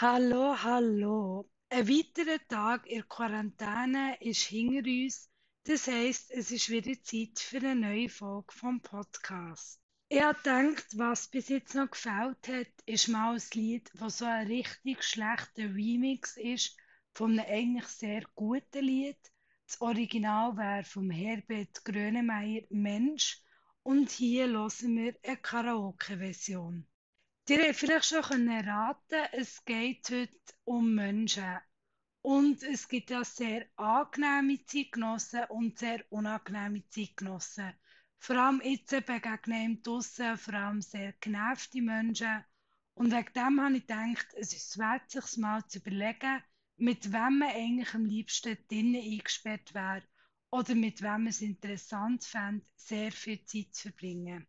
Hallo, hallo. Ein weiterer Tag in Quarantäne ist hinter uns. Das heisst, es ist wieder Zeit für eine neue Folge vom Podcast. Ich habe gedacht, was bis jetzt noch gefällt hat, ist mal ein Lied, das so ein richtig schlechter Remix ist von einem eigentlich sehr guten Lied. Das Original wäre vom Herbert Grönemeyer Mensch und hier hören wir eine Karaoke-Version. Ihr habt vielleicht schon erraten es geht heute um Menschen. Und es gibt ja sehr angenehme Zeitgenossen und sehr unangenehme Zeitgenossen. Vor allem jetzt begegnen draussen vor allem sehr genervte Menschen. Und wegen dem habe ich gedacht, es ist wert, sich mal zu überlegen, mit wem man eigentlich am liebsten drinnen eingesperrt wäre oder mit wem man es interessant fände, sehr viel Zeit zu verbringen.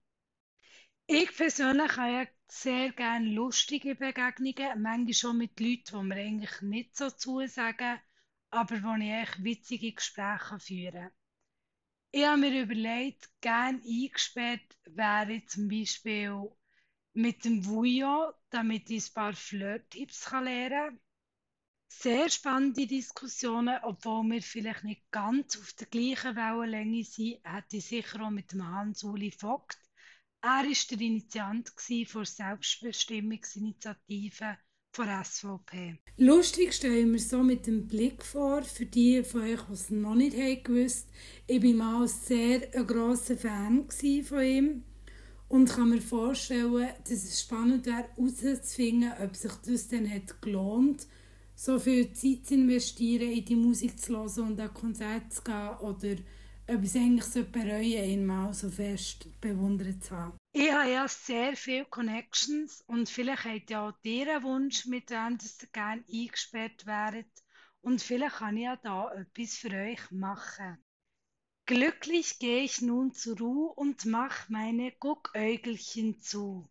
Ich persönlich habe ja sehr gerne lustige Begegnungen, manchmal schon mit Leuten, die mir eigentlich nicht so zusagen, aber wo ich echt witzige Gespräche führen Ich habe mir überlegt, gerne eingesperrt wäre zum Beispiel mit dem Vujo, damit ich ein paar Flirt-Tipps lernen kann. Sehr spannende Diskussionen, obwohl wir vielleicht nicht ganz auf der gleichen Wellenlänge sind, hätte ich sicher auch mit dem Hans-Uli Vogt er war der Initiant der Selbstbestimmungsinitiative der SVP. Lustig stelle ich mir so mit dem Blick vor, für die von euch, die es noch nicht haben gewusst, ich war mal sehr ein grosser Fan von ihm und kann mir vorstellen, dass es spannend wäre, herauszufinden, ob sich das dann hat gelohnt so viel Zeit zu investieren, in die Musik zu hören und an Konzerte zu gehen oder ob ich es eigentlich bereuen ihn mal so fest bewundert zu haben. Ich habe ja sehr viele Connections und vielleicht habt ihr auch ihren Wunsch, mit wem ihr gerne eingesperrt wäret. Und vielleicht kann ich ja da etwas für euch machen. Glücklich gehe ich nun zur Ruhe und mach meine Guckäugelchen zu.